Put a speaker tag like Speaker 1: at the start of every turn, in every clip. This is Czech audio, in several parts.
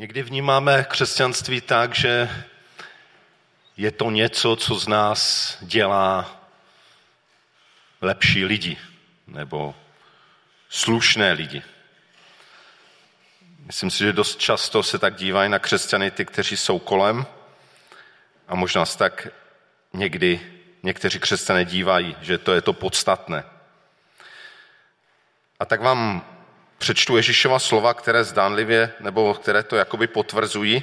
Speaker 1: Někdy vnímáme křesťanství tak, že je to něco, co z nás dělá lepší lidi nebo slušné lidi. Myslím si, že dost často se tak dívají na křesťany ty, kteří jsou kolem a možná se tak někdy někteří křesťané dívají, že to je to podstatné. A tak vám přečtu Ježíšova slova, které zdánlivě, nebo které to jakoby potvrzují,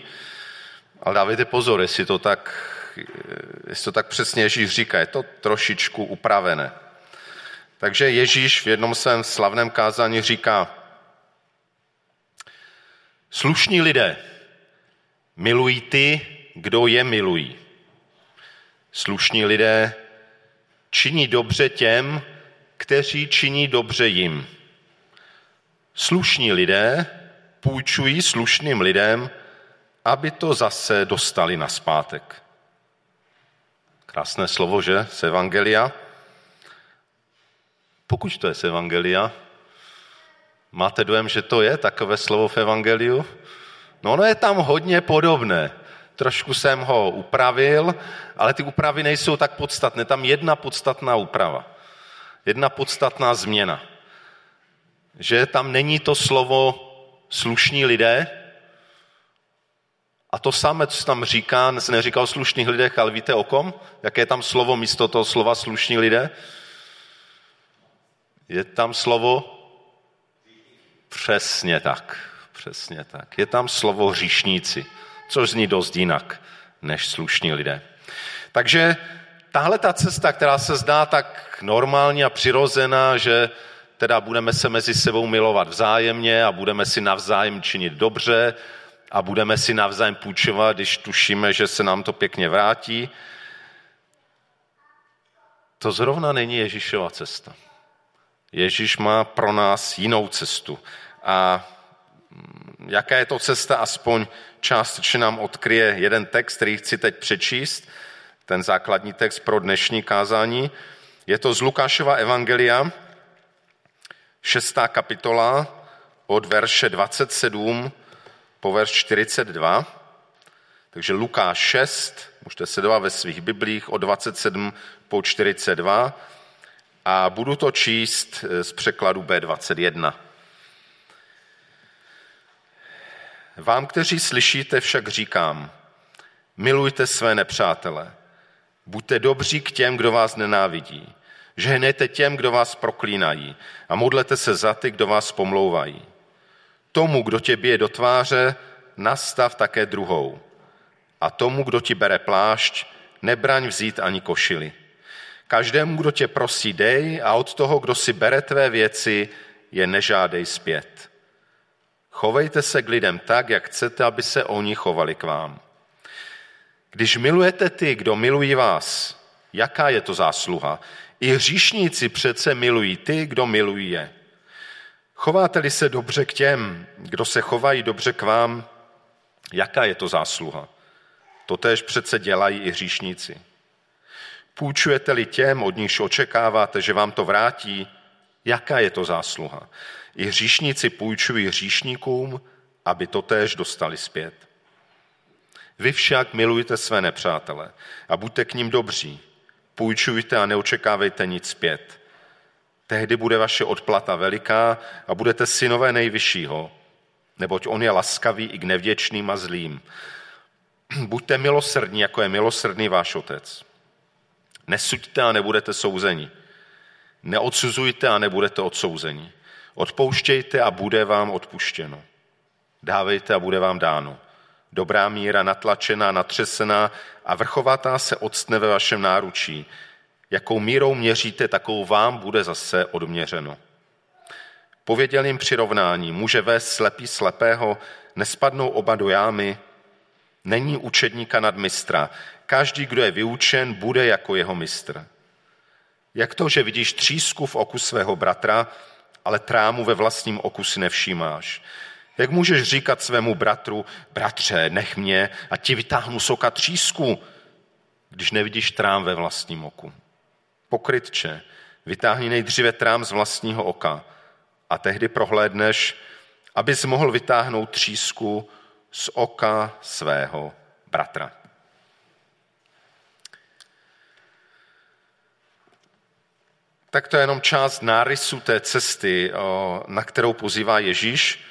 Speaker 1: ale dávejte pozor, jestli to tak, jestli to tak přesně Ježíš říká, je to trošičku upravené. Takže Ježíš v jednom svém slavném kázání říká, slušní lidé, milují ty, kdo je milují. Slušní lidé činí dobře těm, kteří činí dobře jim. Slušní lidé půjčují slušným lidem, aby to zase dostali na zpátek. Krásné slovo, že? Z Evangelia. Pokud to je z Evangelia, máte dojem, že to je takové slovo v Evangeliu? No ono je tam hodně podobné. Trošku jsem ho upravil, ale ty úpravy nejsou tak podstatné. Tam jedna podstatná úprava. Jedna podstatná změna že tam není to slovo slušní lidé, a to samé, co tam říká, neříká o slušných lidech, ale víte o kom? Jaké je tam slovo místo toho slova slušní lidé? Je tam slovo? Přesně tak. Přesně tak. Je tam slovo hříšníci, což zní dost jinak než slušní lidé. Takže tahle ta cesta, která se zdá tak normální a přirozená, že teda budeme se mezi sebou milovat vzájemně a budeme si navzájem činit dobře a budeme si navzájem půjčovat, když tušíme, že se nám to pěkně vrátí. To zrovna není Ježíšova cesta. Ježíš má pro nás jinou cestu. A jaká je to cesta, aspoň částečně nám odkryje jeden text, který chci teď přečíst, ten základní text pro dnešní kázání. Je to z Lukášova Evangelia, šestá kapitola od verše 27 po verš 42. Takže Lukáš 6, můžete se dovat ve svých biblích, od 27 po 42 a budu to číst z překladu B21. Vám, kteří slyšíte, však říkám, milujte své nepřátele, buďte dobří k těm, kdo vás nenávidí, Žehnejte těm, kdo vás proklínají a modlete se za ty, kdo vás pomlouvají. Tomu, kdo tě bije do tváře, nastav také druhou. A tomu, kdo ti bere plášť, nebraň vzít ani košily. Každému, kdo tě prosí, dej a od toho, kdo si bere tvé věci, je nežádej zpět. Chovejte se k lidem tak, jak chcete, aby se oni chovali k vám. Když milujete ty, kdo milují vás, jaká je to zásluha? I hříšníci přece milují ty, kdo milují je. Chováte-li se dobře k těm, kdo se chovají dobře k vám, jaká je to zásluha? Totéž přece dělají i hříšníci. Půjčujete-li těm, od nichž očekáváte, že vám to vrátí, jaká je to zásluha? I hříšníci půjčují hříšníkům, aby totéž dostali zpět. Vy však milujte své nepřátele a buďte k ním dobří, Půjčujte a neočekávejte nic zpět. Tehdy bude vaše odplata veliká a budete synové nejvyššího, neboť on je laskavý i k nevděčným a zlým. Buďte milosrdní, jako je milosrdný váš otec. Nesuďte a nebudete souzeni. Neodsuzujte a nebudete odsouzeni. Odpouštějte a bude vám odpuštěno. Dávejte a bude vám dáno. Dobrá míra natlačená, natřesená a vrchovatá se odstne ve vašem náručí. Jakou mírou měříte, takovou vám bude zase odměřeno. Pověděl jim přirovnání, může vést slepý slepého, nespadnou oba do jámy, není učedníka nad mistra. Každý, kdo je vyučen, bude jako jeho mistr. Jak to, že vidíš třísku v oku svého bratra, ale trámu ve vlastním oku si nevšímáš? Jak můžeš říkat svému bratru, bratře, nech mě a ti vytáhnu soka třísku, když nevidíš trám ve vlastním oku? Pokrytče, vytáhni nejdříve trám z vlastního oka a tehdy prohlédneš, abys mohl vytáhnout třísku z oka svého bratra. Tak to je jenom část nárysu té cesty, na kterou pozývá Ježíš.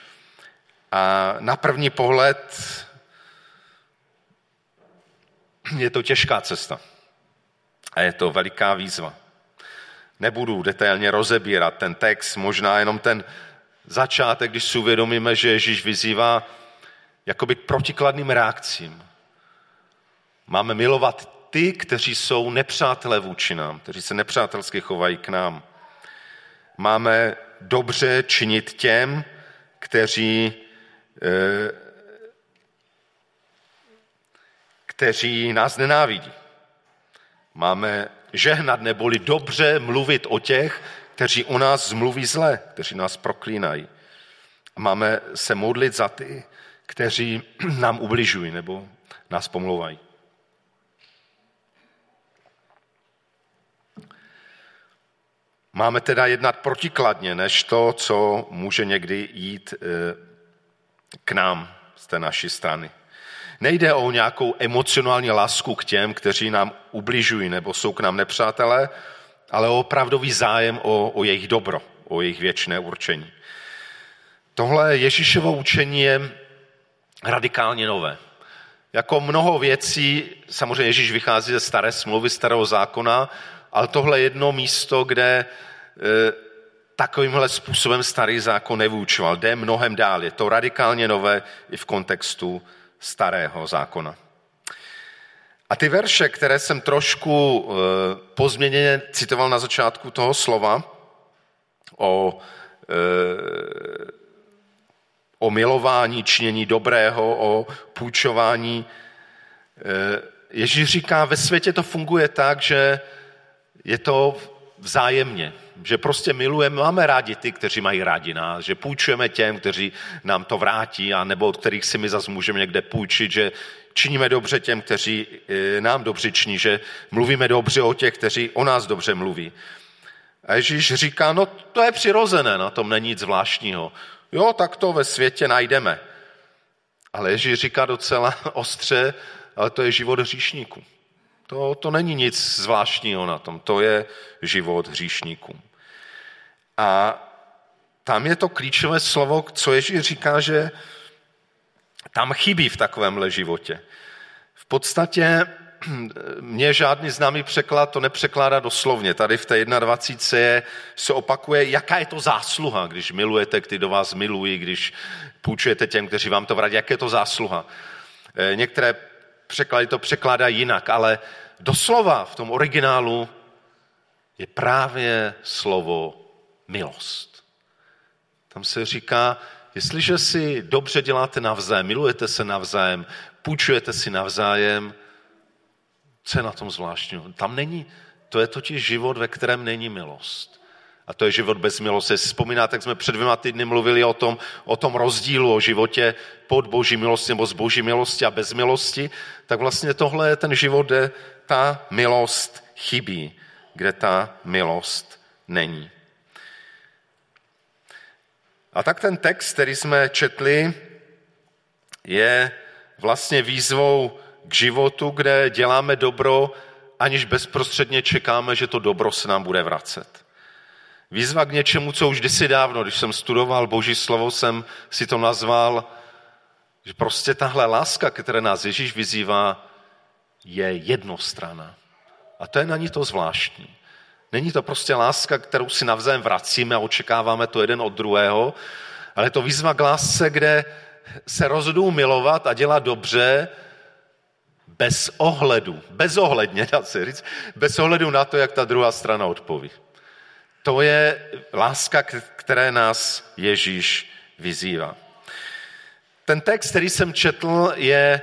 Speaker 1: A na první pohled je to těžká cesta. A je to veliká výzva. Nebudu detailně rozebírat ten text, možná jenom ten začátek, když si uvědomíme, že Ježíš vyzývá jakoby k protikladným reakcím. Máme milovat ty, kteří jsou nepřátelé vůči nám, kteří se nepřátelsky chovají k nám. Máme dobře činit těm, kteří, kteří nás nenávidí. Máme žehnat neboli dobře mluvit o těch, kteří o nás zmluví zle, kteří nás proklínají. Máme se modlit za ty, kteří nám ubližují nebo nás pomlouvají. Máme teda jednat protikladně, než to, co může někdy jít eh, k nám z té naší strany. Nejde o nějakou emocionální lásku k těm, kteří nám ubližují nebo jsou k nám nepřátelé, ale o opravdový zájem o, o jejich dobro, o jejich věčné určení. Tohle Ježíšovo učení je radikálně nové. Jako mnoho věcí, samozřejmě Ježíš vychází ze staré smlouvy, starého zákona, ale tohle je jedno místo, kde e, takovýmhle způsobem starý zákon nevyučoval. Jde mnohem dál. Je to radikálně nové i v kontextu starého zákona. A ty verše, které jsem trošku e, pozměněně citoval na začátku toho slova o, e, o milování, činění dobrého, o půjčování, Ježíš říká, ve světě to funguje tak, že je to vzájemně, že prostě milujeme, máme rádi ty, kteří mají rádi nás, že půjčujeme těm, kteří nám to vrátí, a nebo od kterých si my zase můžeme někde půjčit, že činíme dobře těm, kteří e, nám dobře činí, že mluvíme dobře o těch, kteří o nás dobře mluví. A Ježíš říká, no to je přirozené, na tom není nic zvláštního. Jo, tak to ve světě najdeme. Ale Ježíš říká docela ostře, ale to je život hříšníků. To, to není nic zvláštního na tom, to je život hříšníků. A tam je to klíčové slovo, co Ježíš říká, že tam chybí v takovémhle životě. V podstatě mě žádný známý překlad to nepřekládá doslovně. Tady v té 21. se opakuje, jaká je to zásluha, když milujete, kdy do vás milují, když půjčujete těm, kteří vám to vradí, jaké je to zásluha. Eh, některé překlady to překládá jinak, ale doslova v tom originálu je právě slovo milost. Tam se říká, jestliže si dobře děláte navzájem, milujete se navzájem, půjčujete si navzájem, co je na tom zvláštního? Tam není, to je totiž život, ve kterém není milost. A to je život bez milosti. Vzpomínáte, jak jsme před dvěma týdny mluvili o tom, o tom rozdílu, o životě pod boží milostí nebo z boží milosti a bez milosti, tak vlastně tohle je ten život, kde ta milost chybí, kde ta milost není. A tak ten text, který jsme četli, je vlastně výzvou k životu, kde děláme dobro, aniž bezprostředně čekáme, že to dobro se nám bude vracet. Výzva k něčemu, co už kdysi dávno, když jsem studoval Boží slovo, jsem si to nazval, že prostě tahle láska, které nás Ježíš vyzývá, je jednostrana. A to je na ní to zvláštní. Není to prostě láska, kterou si navzájem vracíme a očekáváme to jeden od druhého, ale je to výzva k lásce, kde se rozhodou milovat a dělat dobře bez ohledu, bezohledně, dá se říct, bez ohledu na to, jak ta druhá strana odpoví. To je láska, které nás Ježíš vyzývá. Ten text, který jsem četl, je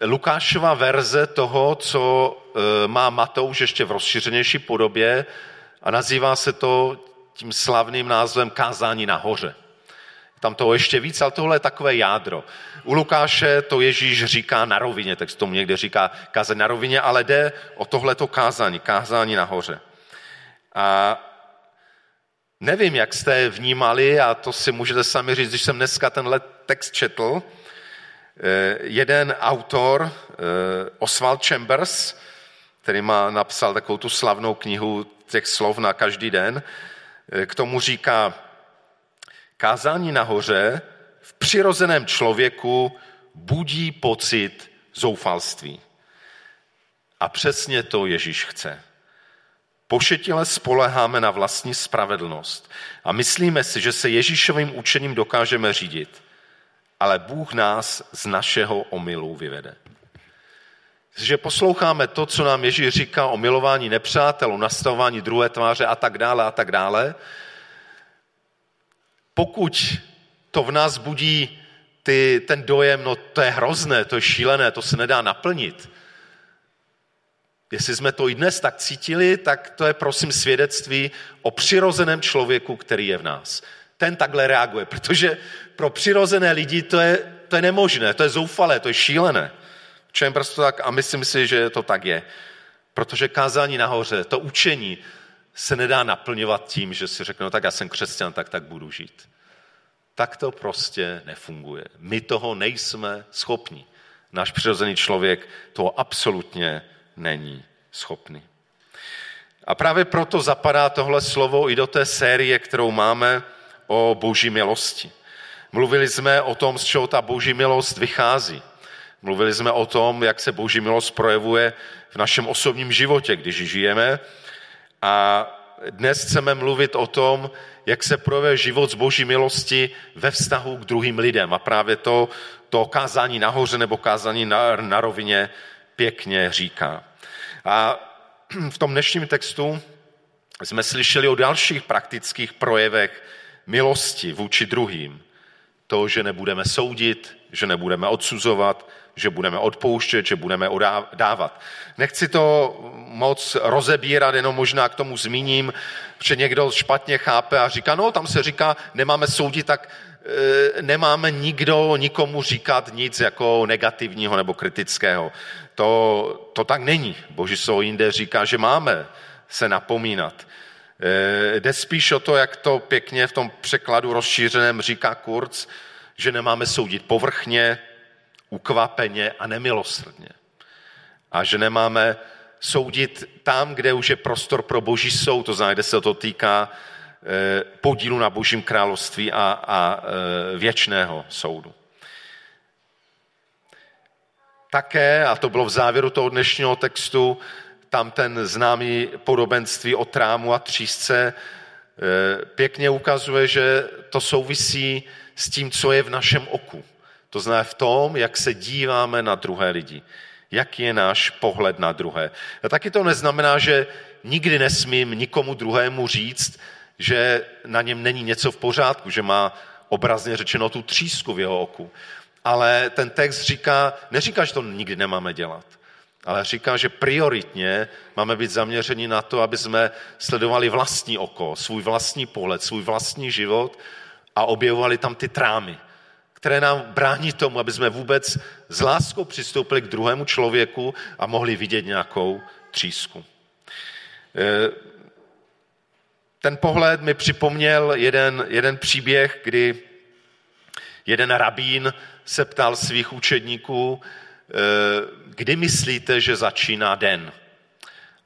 Speaker 1: e, Lukášova verze toho, co e, má Matouš ještě v rozšířenější podobě a nazývá se to tím slavným názvem Kázání na hoře. Tam toho ještě víc, ale tohle je takové jádro. U Lukáše to Ježíš říká na rovině, tak tomu někde říká kázání na rovině, ale jde o tohleto kázání, kázání na hoře. A Nevím, jak jste vnímali, a to si můžete sami říct, když jsem dneska tenhle text četl. Eh, jeden autor, eh, Oswald Chambers, který má napsal takovou tu slavnou knihu těch slov na každý den, eh, k tomu říká, kázání nahoře v přirozeném člověku budí pocit zoufalství. A přesně to Ježíš chce. Pošetile spoleháme na vlastní spravedlnost a myslíme si, že se Ježíšovým učením dokážeme řídit, ale Bůh nás z našeho omylu vyvede. Že posloucháme to, co nám Ježíš říká o milování nepřátel, o nastavování druhé tváře a tak dále a tak dále, pokud to v nás budí ty, ten dojem, no to je hrozné, to je šílené, to se nedá naplnit, Jestli jsme to i dnes tak cítili, tak to je prosím svědectví o přirozeném člověku, který je v nás. Ten takhle reaguje, protože pro přirozené lidi to je, to je nemožné, to je zoufalé, to je šílené. Čem prostě tak, a myslím si, že to tak je. Protože kázání nahoře, to učení se nedá naplňovat tím, že si řekne, no tak já jsem křesťan, tak tak budu žít. Tak to prostě nefunguje. My toho nejsme schopni. Náš přirozený člověk toho absolutně není schopný. A právě proto zapadá tohle slovo i do té série, kterou máme o boží milosti. Mluvili jsme o tom, z čeho ta boží milost vychází. Mluvili jsme o tom, jak se boží milost projevuje v našem osobním životě, když žijeme. A dnes chceme mluvit o tom, jak se projevuje život z boží milosti ve vztahu k druhým lidem. A právě to, to kázání nahoře nebo kázání na, na rovině pěkně říká. A v tom dnešním textu jsme slyšeli o dalších praktických projevech milosti vůči druhým. To, že nebudeme soudit, že nebudeme odsuzovat, že budeme odpouštět, že budeme dávat. Nechci to moc rozebírat, jenom možná k tomu zmíním, že někdo špatně chápe a říká, no tam se říká, nemáme soudit, tak nemáme nikdo nikomu říkat nic jako negativního nebo kritického. To, to tak není. Boží slovo jinde říká, že máme se napomínat. E, jde spíš o to, jak to pěkně v tom překladu rozšířeném říká Kurz, že nemáme soudit povrchně, ukvapeně a nemilosrdně. A že nemáme soudit tam, kde už je prostor pro boží soud, to znamená, kde se to týká podílu na božím království a, a e, věčného soudu. Také, a to bylo v závěru toho dnešního textu, tam ten známý podobenství o trámu a třísce eh, pěkně ukazuje, že to souvisí s tím, co je v našem oku. To znamená v tom, jak se díváme na druhé lidi. Jaký je náš pohled na druhé. A taky to neznamená, že nikdy nesmím nikomu druhému říct, že na něm není něco v pořádku, že má obrazně řečeno tu třísku v jeho oku. Ale ten text říká, neříká, že to nikdy nemáme dělat, ale říká, že prioritně máme být zaměřeni na to, aby jsme sledovali vlastní oko, svůj vlastní pohled, svůj vlastní život a objevovali tam ty trámy, které nám brání tomu, aby jsme vůbec s láskou přistoupili k druhému člověku a mohli vidět nějakou třísku. Ten pohled mi připomněl jeden, jeden příběh, kdy jeden rabín se ptal svých učedníků, eh, kdy myslíte, že začíná den?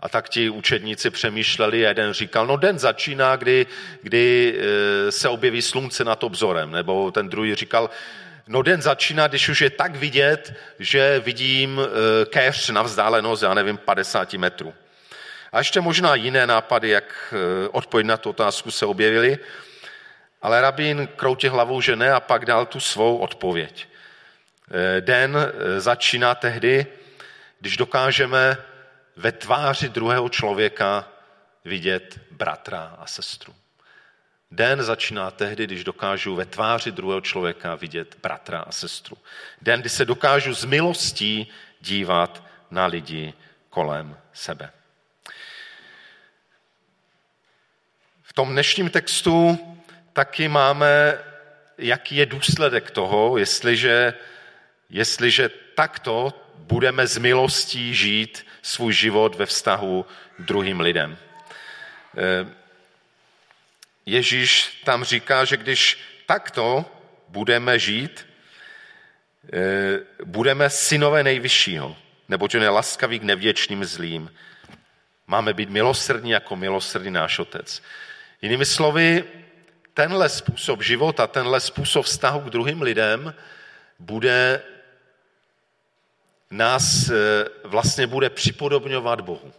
Speaker 1: A tak ti učedníci přemýšleli a jeden říkal, no den začíná, kdy, kdy eh, se objeví slunce nad obzorem. Nebo ten druhý říkal, no den začíná, když už je tak vidět, že vidím eh, keř na vzdálenost, já nevím, 50 metrů. A ještě možná jiné nápady, jak odpověď na tu otázku se objevily. Ale rabín kroutě hlavou, že ne, a pak dal tu svou odpověď. Eh, den eh, začíná tehdy, když dokážeme ve tváři druhého člověka vidět bratra a sestru. Den začíná tehdy, když dokážu ve tváři druhého člověka vidět bratra a sestru. Den, kdy se dokážu z milostí dívat na lidi kolem sebe. Tom dnešním textu taky máme, jaký je důsledek toho, jestliže jestliže takto budeme z milostí žít svůj život ve vztahu k druhým lidem. Eh, Ježíš tam říká, že když takto budeme žít, eh, budeme synové nejvyššího, neboť on je laskavý k nevděčným zlým. Máme být milosrdní jako milosrdný náš otec. Jinými slovy, tenhle způsob života, tenhle způsob vztahu k druhým lidem bude nás eh, vlastně bude připodobňovat Bohu.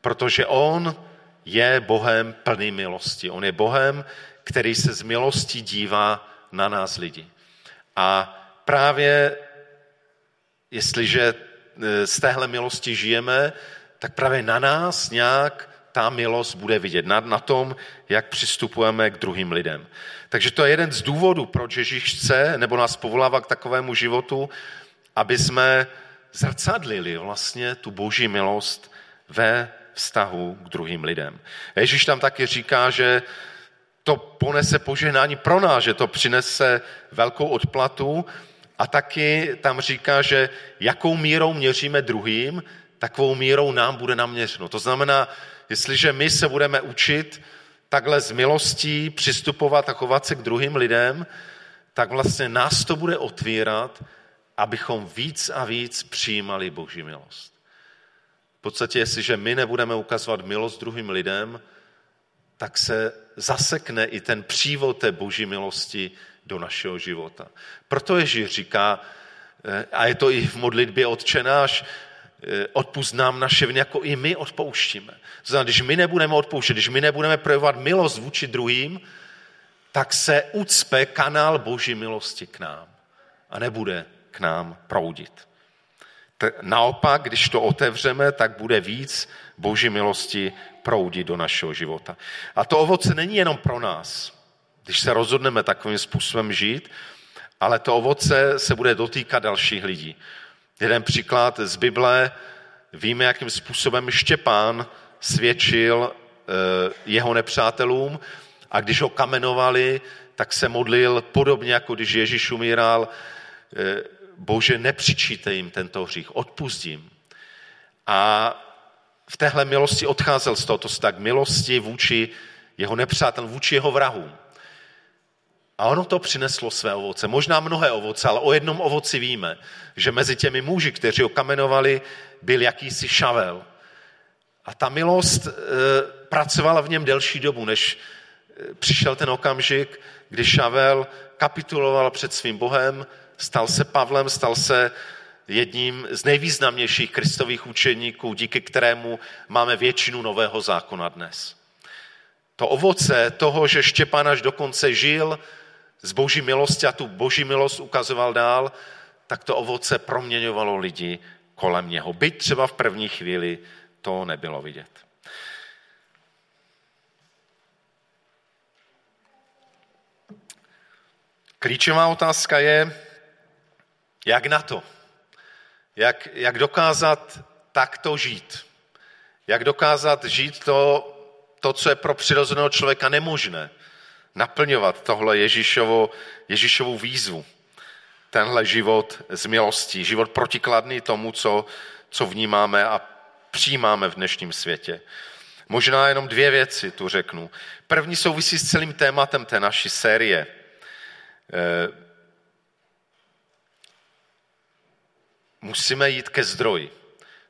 Speaker 1: Protože On je Bohem plný milosti. On je Bohem, který se z milostí dívá na nás lidi. A právě jestliže e, z téhle milosti žijeme, tak právě na nás nějak ta milost bude vidět, na, na tom, jak přistupujeme k druhým lidem. Takže to je jeden z důvodů, proč Ježíš chce, nebo nás povolává k takovému životu, aby jsme zrcadlili vlastně tu boží milost ve vztahu k druhým lidem. Ježíš tam taky říká, že to ponese požehnání pro nás, že to přinese velkou odplatu a taky tam říká, že jakou mírou měříme druhým, takovou mírou nám bude naměřeno. To znamená, jestliže my se budeme učit takhle z milostí přistupovat a chovat se k druhým lidem, tak vlastně nás to bude otvírat, abychom víc a víc přijímali Boží milost. V podstatě, jestliže my nebudeme ukazovat milost druhým lidem, tak se zasekne i ten přívod té boží milosti do našeho života. Proto Ježíš říká, eh, a je to i v modlitbě odčenáš, odpust nám naše viny, jako i my odpouštíme. Znamená, když my nebudeme odpouštět, když my nebudeme projevovat milost vůči druhým, tak se ucpe kanál boží milosti k nám a nebude k nám proudit. Naopak, když to otevřeme, tak bude víc boží milosti proudit do našeho života. A to ovoce není jenom pro nás, když se rozhodneme takovým způsobem žít, ale to ovoce se bude dotýkat dalších lidí. Jeden příklad z Bible, víme, jakým způsobem Štěpán svědčil eh, jeho nepřátelům a když ho kamenovali, tak se modlil podobně, jako když Ježíš umíral, eh, Bože, nepřičíte jim tento hřích, odpustím. A v téhle milosti odcházel z tohoto tak milosti vůči jeho nepřátelům, vůči jeho vrahům. A ono to přineslo své ovoce. Možná mnohé ovoce, ale o jednom ovoci víme, že mezi těmi muži, kteří ho kamenovali, byl jakýsi šavel. A ta milost e, pracovala v něm delší dobu, než e, přišel ten okamžik, kdy Šavel kapituloval před svým Bohem, stal se Pavlem, stal se jedním z nejvýznamnějších kristových učeníků, díky kterému máme většinu nového zákona dnes. To ovoce toho, že Štěpán až dokonce žil z boží milosti a tu boží milost ukazoval dál, tak to ovoce proměňovalo lidi kolem něho. Byť třeba v první chvíli to nebylo vidět. Klíčová otázka je, jak na to? Jak, jak dokázat takto žít? Jak dokázat žít to, to, co je pro přirozeného člověka nemožné? Naplňovat tohle Ježíšovo, Ježíšovu výzvu. Tenhle život z milostí, život protikladný tomu, co, co vnímáme a přijímáme v dnešním světě. Možná jenom dvě věci tu řeknu. První souvisí s celým tématem té naší série. Eh, musíme jít ke zdroji.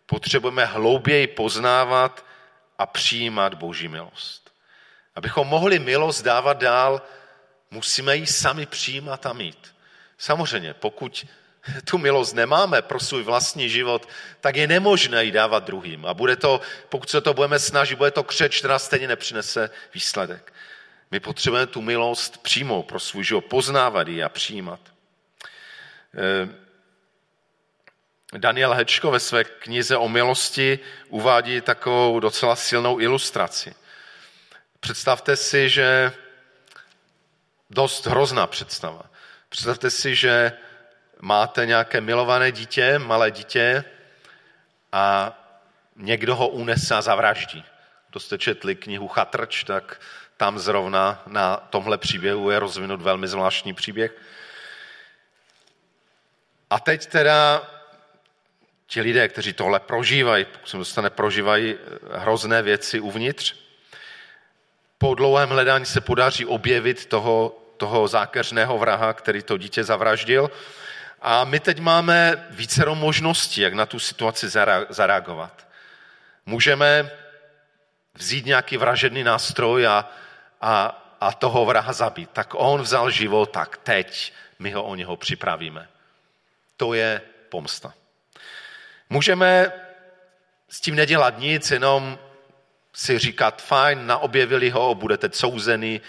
Speaker 1: Potřebujeme hlouběji poznávat a přijímat Boží milost. Abychom mohli milost dávat dál, musíme ji sami přijímat a mít. Samozřejmě, pokud tu milost nemáme pro svůj vlastní život, tak je nemožné ji dávat druhým. A bude to, pokud se to budeme snažit, bude to křeč, která stejně nepřinese výsledek. My potřebujeme tu milost přijmout pro svůj život, poznávat ji a přijímat. Eh, Daniel Hečko ve své knize o milosti uvádí takovou docela silnou ilustraci. Představte si, že dost hrozná představa. Představte si, že máte nějaké milované dítě, malé dítě a někdo ho unese a zavraždí. Kdo jste četli knihu Chatrč, tak tam zrovna na tomhle příběhu je rozvinut velmi zvláštní příběh. A teď teda ti lidé, kteří tohle prožívají, pokud se dostane, prožívají hrozné věci uvnitř, po dlouhém hledání se podaří objevit toho, toho zákeřného vraha, který to dítě zavraždil. A my teď máme vícero možností, jak na tu situaci zareagovat. Můžeme vzít nějaký vražedný nástroj a, a, a toho vraha zabít. Tak on vzal život, tak teď my ho o něho připravíme. To je pomsta. Můžeme s tím nedělat nic, jenom si říkat, fajn, naobjevili ho, budete souzený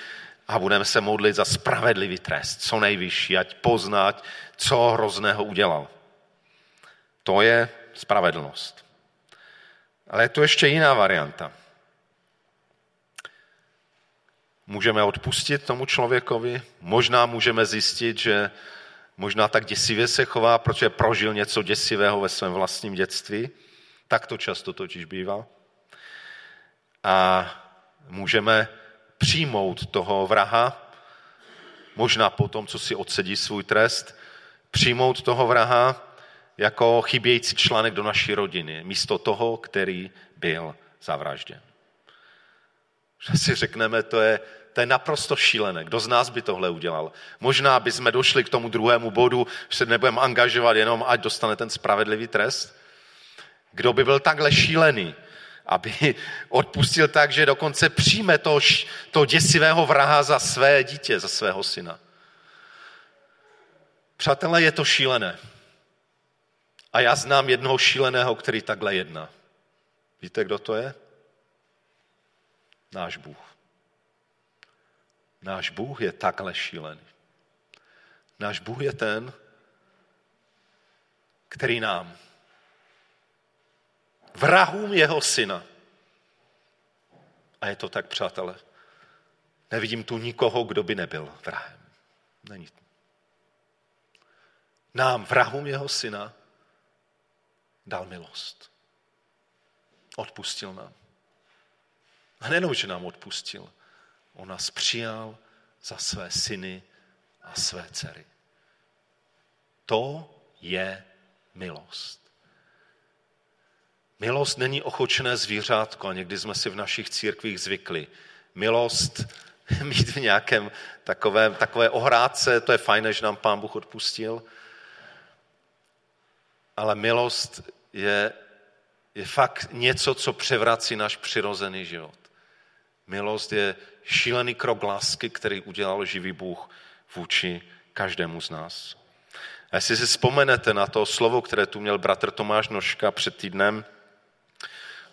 Speaker 1: a budeme se modlit za spravedlivý trest, co nejvyšší, ať poznat, co hrozného udělal. To je spravedlnost. Ale je tu ještě jiná varianta. Můžeme odpustit tomu člověkovi, možná můžeme zjistit, že možná tak děsivě se chová, protože prožil něco děsivého ve svém vlastním dětství. Tak to často totiž bývá. A můžeme přijmout toho vraha, možná po tom, co si odsedí svůj trest, přijmout toho vraha jako chybějící článek do naší rodiny, místo toho, který byl zavražděn. Že si řekneme, to je, to je naprosto šílené. Kdo z nás by tohle udělal? Možná by jsme došli k tomu druhému bodu, že se nebudeme angažovat jenom, ať dostane ten spravedlivý trest. Kdo by byl takhle šílený, aby odpustil tak, že dokonce přijme to, to děsivého vraha za své dítě, za svého syna. Přátelé, je to šílené. A já znám jednoho šíleného, který takhle jedná. Víte, kdo to je? Náš Bůh. Náš Bůh je takhle šílený. Náš Bůh je ten, který nám, vrahům jeho syna, a je to tak, přátelé, nevidím tu nikoho, kdo by nebyl vrahem. Není. Nám, vrahům jeho syna, dal milost. Odpustil nám. A nejenom, že nám odpustil, on nás přijal za své syny a své dcery. To je milost. Milost není ochočené zvířátko a někdy jsme si v našich církvích zvykli. Milost mít v nějakém takovém, takové ohrádce, to je fajn, že nám pán Bůh odpustil, ale milost je, je fakt něco, co převrací náš přirozený život. Milost je šílený krok lásky, který udělal živý Bůh vůči každému z nás. A jestli si vzpomenete na to slovo, které tu měl bratr Tomáš Nožka před týdnem,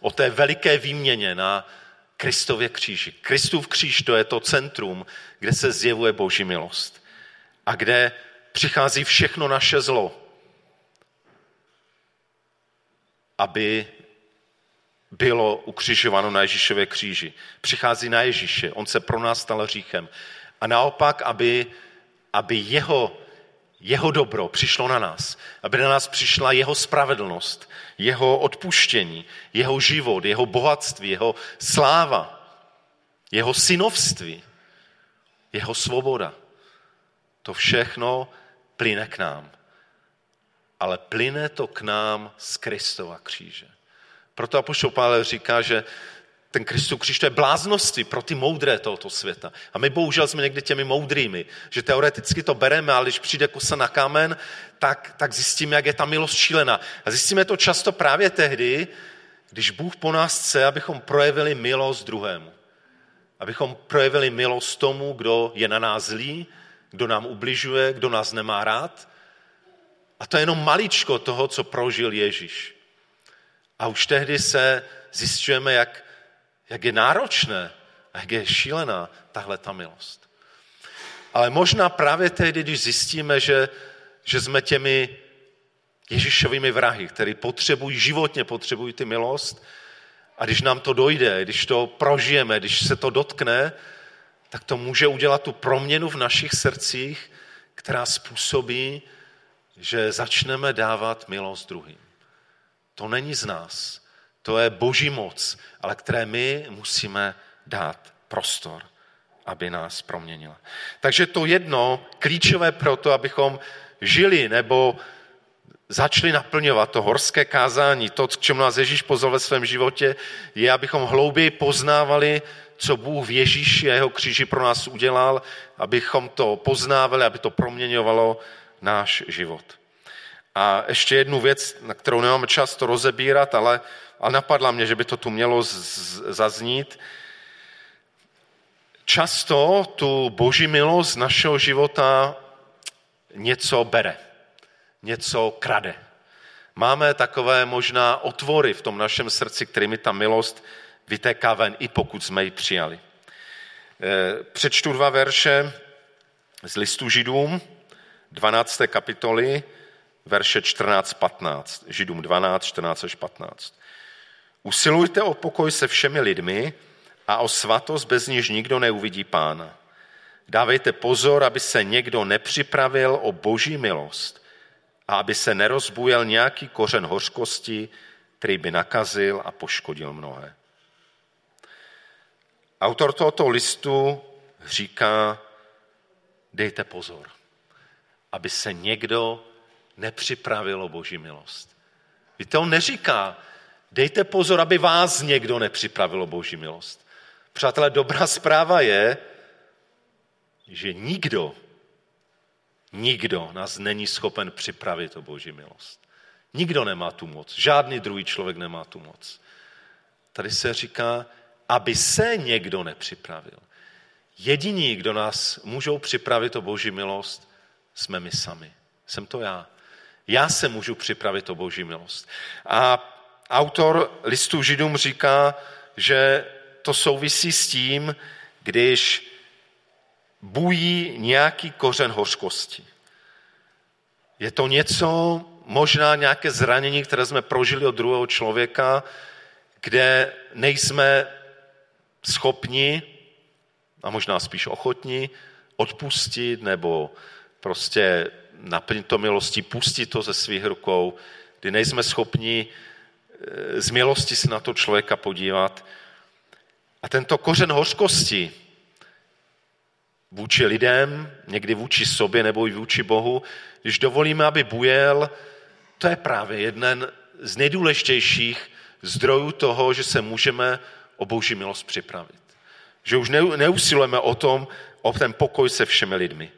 Speaker 1: o té veliké výměně na Kristově kříži. Kristův kříž to je to centrum, kde se zjevuje Boží milost a kde přichází všechno naše zlo, aby bylo ukřižováno na Ježíšově kříži. Přichází na Ježíše, on se pro nás stal říchem. A naopak, aby, aby jeho, jeho dobro přišlo na nás, aby na nás přišla jeho spravedlnost, jeho odpuštění, jeho život, jeho bohatství, jeho sláva, jeho synovství, jeho svoboda. To všechno plyne k nám. Ale plyne to k nám z Kristova kříže. Proto apoštol Pavel říká, že ten Kristův kříž to je bláznosti pro ty moudré tohoto světa. A my bohužel jsme někdy těmi moudrými, že teoreticky to bereme, ale když přijde kosa na kámen, tak, tak zjistíme, jak je ta milost šílená. A zjistíme to často právě tehdy, když Bůh po nás chce, abychom projevili milost druhému. Abychom projevili milost tomu, kdo je na nás zlý, kdo nám ubližuje, kdo nás nemá rád. A to je jenom maličko toho, co prožil Ježíš. A už tehdy se zjišťujeme, jak, jak je náročné a jak je šílená tahle ta milost. Ale možná právě tehdy, když zjistíme, že, že jsme těmi Ježíšovými vrahy, který potřebují, životně potřebují ty milost, a když nám to dojde, když to prožijeme, když se to dotkne, tak to může udělat tu proměnu v našich srdcích, která způsobí, že začneme dávat milost druhým. To není z nás. To je boží moc, ale které my musíme dát prostor, aby nás proměnila. Takže to jedno klíčové pro to, abychom žili nebo začali naplňovat to horské kázání, to, k čemu nás Ježíš pozval ve svém životě, je, abychom hlouběji poznávali co Bůh v Ježíši a jeho kříži pro nás udělal, abychom to poznávali, aby to proměňovalo náš život. A ještě jednu věc, na kterou nemáme čas to rozebírat, ale, ale napadla mě, že by to tu mělo zaznít. Často tu boží milost našeho života něco bere, něco krade. Máme takové možná otvory v tom našem srdci, kterými ta milost vytéká ven, i pokud jsme ji přijali. Eh, přečtu dva verše z listu Židům, 12. kapitoly, verše 14-15. Židům 12, 14 až 15. Usilujte o pokoj se všemi lidmi a o svatost, bez níž nikdo neuvidí pána. Dávejte pozor, aby se někdo nepřipravil o boží milost a aby se nerozbujel nějaký kořen hořkosti, který by nakazil a poškodil mnohé. Autor tohoto listu říká, dejte pozor, aby se někdo nepřipravil o boží milost. Víte, on neříká, dejte pozor, aby vás někdo nepřipravil o boží milost. Přátelé, dobrá zpráva je, že nikdo, nikdo nás není schopen připravit o boží milost. Nikdo nemá tu moc. Žádný druhý člověk nemá tu moc. Tady se říká, aby se někdo nepřipravil. Jediní, kdo nás můžou připravit o boží milost, jsme my sami. Jsem to já. Já se můžu připravit o boží milost. A autor listu Židům říká, že to souvisí s tím, když bují nějaký kořen hořkosti. Je to něco, možná nějaké zranění, které jsme prožili od druhého člověka, kde nejsme schopni, a možná spíš ochotní, odpustit nebo prostě naplnit to milostí, pustit to ze svých rukou, kdy nejsme schopni z milosti se na to člověka podívat. A tento kořen hořkosti vůči lidem, někdy vůči sobě nebo i vůči Bohu, když dovolíme, aby bujel, to je právě jeden z nejdůležitějších zdrojů toho, že se můžeme o boží milost připravit. Že už neusilujeme o tom, o ten pokoj se všemi lidmi.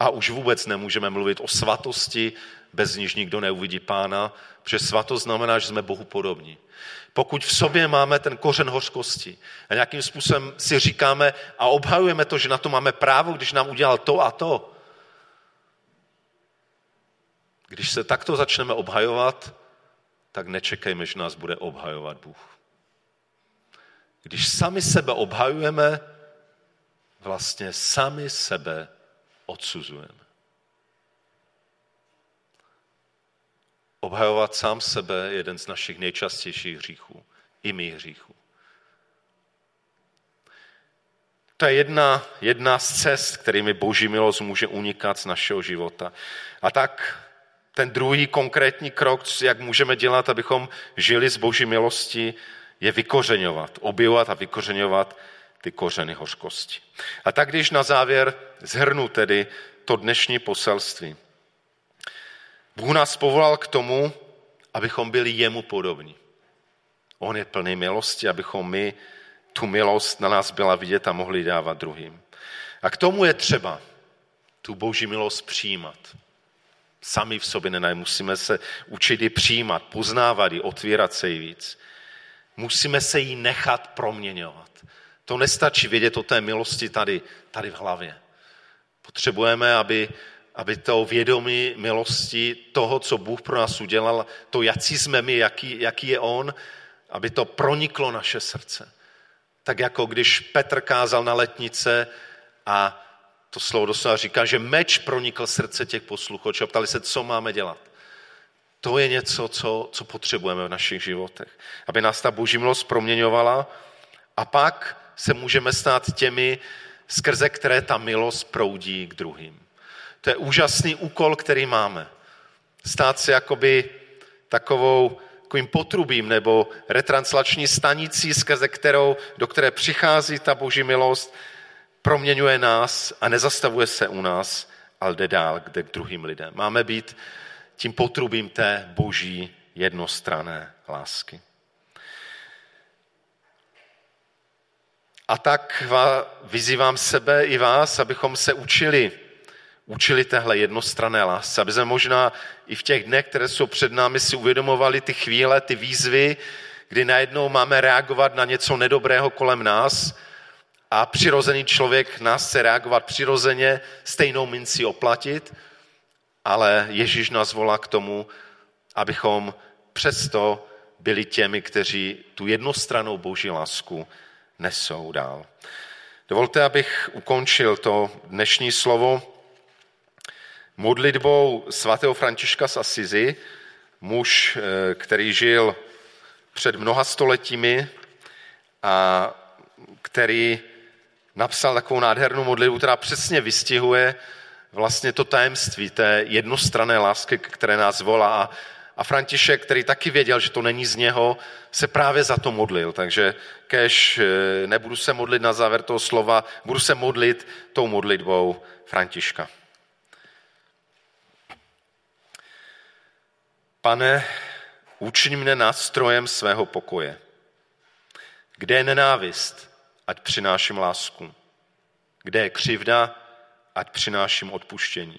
Speaker 1: A už vůbec nemůžeme mluvit o svatosti, bez níž nikdo neuvidí pána, protože svatost znamená, že jsme Bohu podobní. Pokud v sobě máme ten kořen hořkosti a nějakým způsobem si říkáme a obhajujeme to, že na to máme právo, když nám udělal to a to, když se takto začneme obhajovat, tak nečekejme, že nás bude obhajovat Bůh. Když sami sebe obhajujeme, vlastně sami sebe odsuzujeme. Obhajovat sám sebe je jeden z našich nejčastějších hříchů, i mých hříchů. To je jedna, jedna z cest, kterými boží milost může unikat z našeho života. A tak ten druhý konkrétní krok, jak můžeme dělat, abychom žili z boží milosti, je vykořeňovat, objevovat a vykořeňovat ty kořeny hořkosti. A tak když na závěr zhrnu tedy to dnešní poselství. Bůh nás povolal k tomu, abychom byli jemu podobní. On je plný milosti, abychom my tu milost na nás byla vidět a mohli dávat druhým. A k tomu je třeba tu boží milost přijímat. Sami v sobě nenaj, musíme se učit ji přijímat, poznávat ji, otvírat se ji víc. Musíme se jí nechat proměňovat. To nestačí vědět o té milosti tady, tady v hlavě. Potřebujeme, aby, aby to vědomí milosti toho, co Bůh pro nás udělal, to, jaký jsme my, jaký, jaký je On, aby to proniklo naše srdce. Tak jako když Petr kázal na letnice a to slovo doslova říká, že meč pronikl srdce těch posluchačů a ptali se, co máme dělat. To je něco, co, co potřebujeme v našich životech. Aby nás ta boží milost proměňovala a pak se můžeme stát těmi, skrze které ta milost proudí k druhým. To je úžasný úkol, který máme. Stát se jakoby takovou takovým potrubím nebo retranslační stanicí, skrze kterou, do které přichází ta boží milost, proměňuje nás a nezastavuje se u nás, ale jde dál kde k druhým lidem. Máme být tím potrubím té boží jednostrané lásky. A tak vyzývám sebe i vás, abychom se učili, učili téhle jednostrané lásce, aby jsme možná i v těch dnech, které jsou před námi, si uvědomovali ty chvíle, ty výzvy, kdy najednou máme reagovat na něco nedobrého kolem nás a přirozený člověk nás chce reagovat přirozeně, stejnou minci oplatit, ale Ježíš nás volá k tomu, abychom přesto byli těmi, kteří tu jednostranou boží lásku nesou dál. Dovolte, abych ukončil to dnešní slovo modlitbou svatého Františka z Asizi, muž, eh, který žil před mnoha stoletími a který napsal takovou nádhernou modlitbu, která přesně vystihuje vlastně to tajemství té jednostrané lásky, které nás volá. A, František, který taky věděl, že to není z něho, se právě za to modlil. Takže kež eh, nebudu se modlit na závěr toho slova, budu se modlit tou modlitbou Františka. Pane, učiň mne nástrojem svého pokoje. Kde je nenávist, ať přináším lásku. Kde je křivda, ať přináším odpuštění.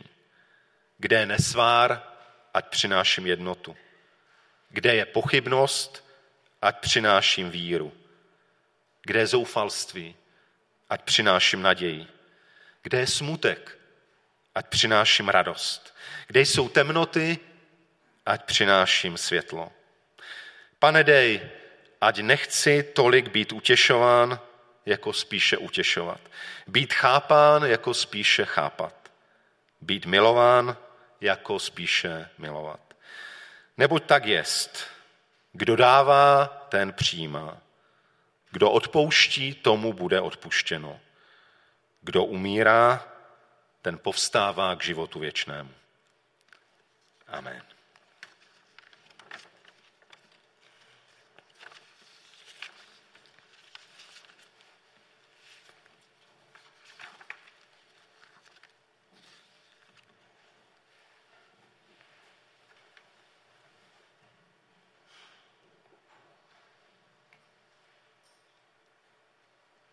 Speaker 1: Kde je nesvár, ať přináším jednotu. Kde je pochybnost, ať přináším víru. Kde je zoufalství, ať přináším naději. Kde je smutek, ať přináším radost. Kde jsou temnoty, ať přináším světlo. Pane dej, ať nechci tolik být utěšován, jako spíše utěšovat. Být chápán, jako spíše chápat. Být milován, jako spíše milovat. Neboť tak jest. Kdo dává, ten přijímá. Kdo odpouští, tomu bude odpuštěno. Kdo umírá, ten povstává k životu věčnému. Amen.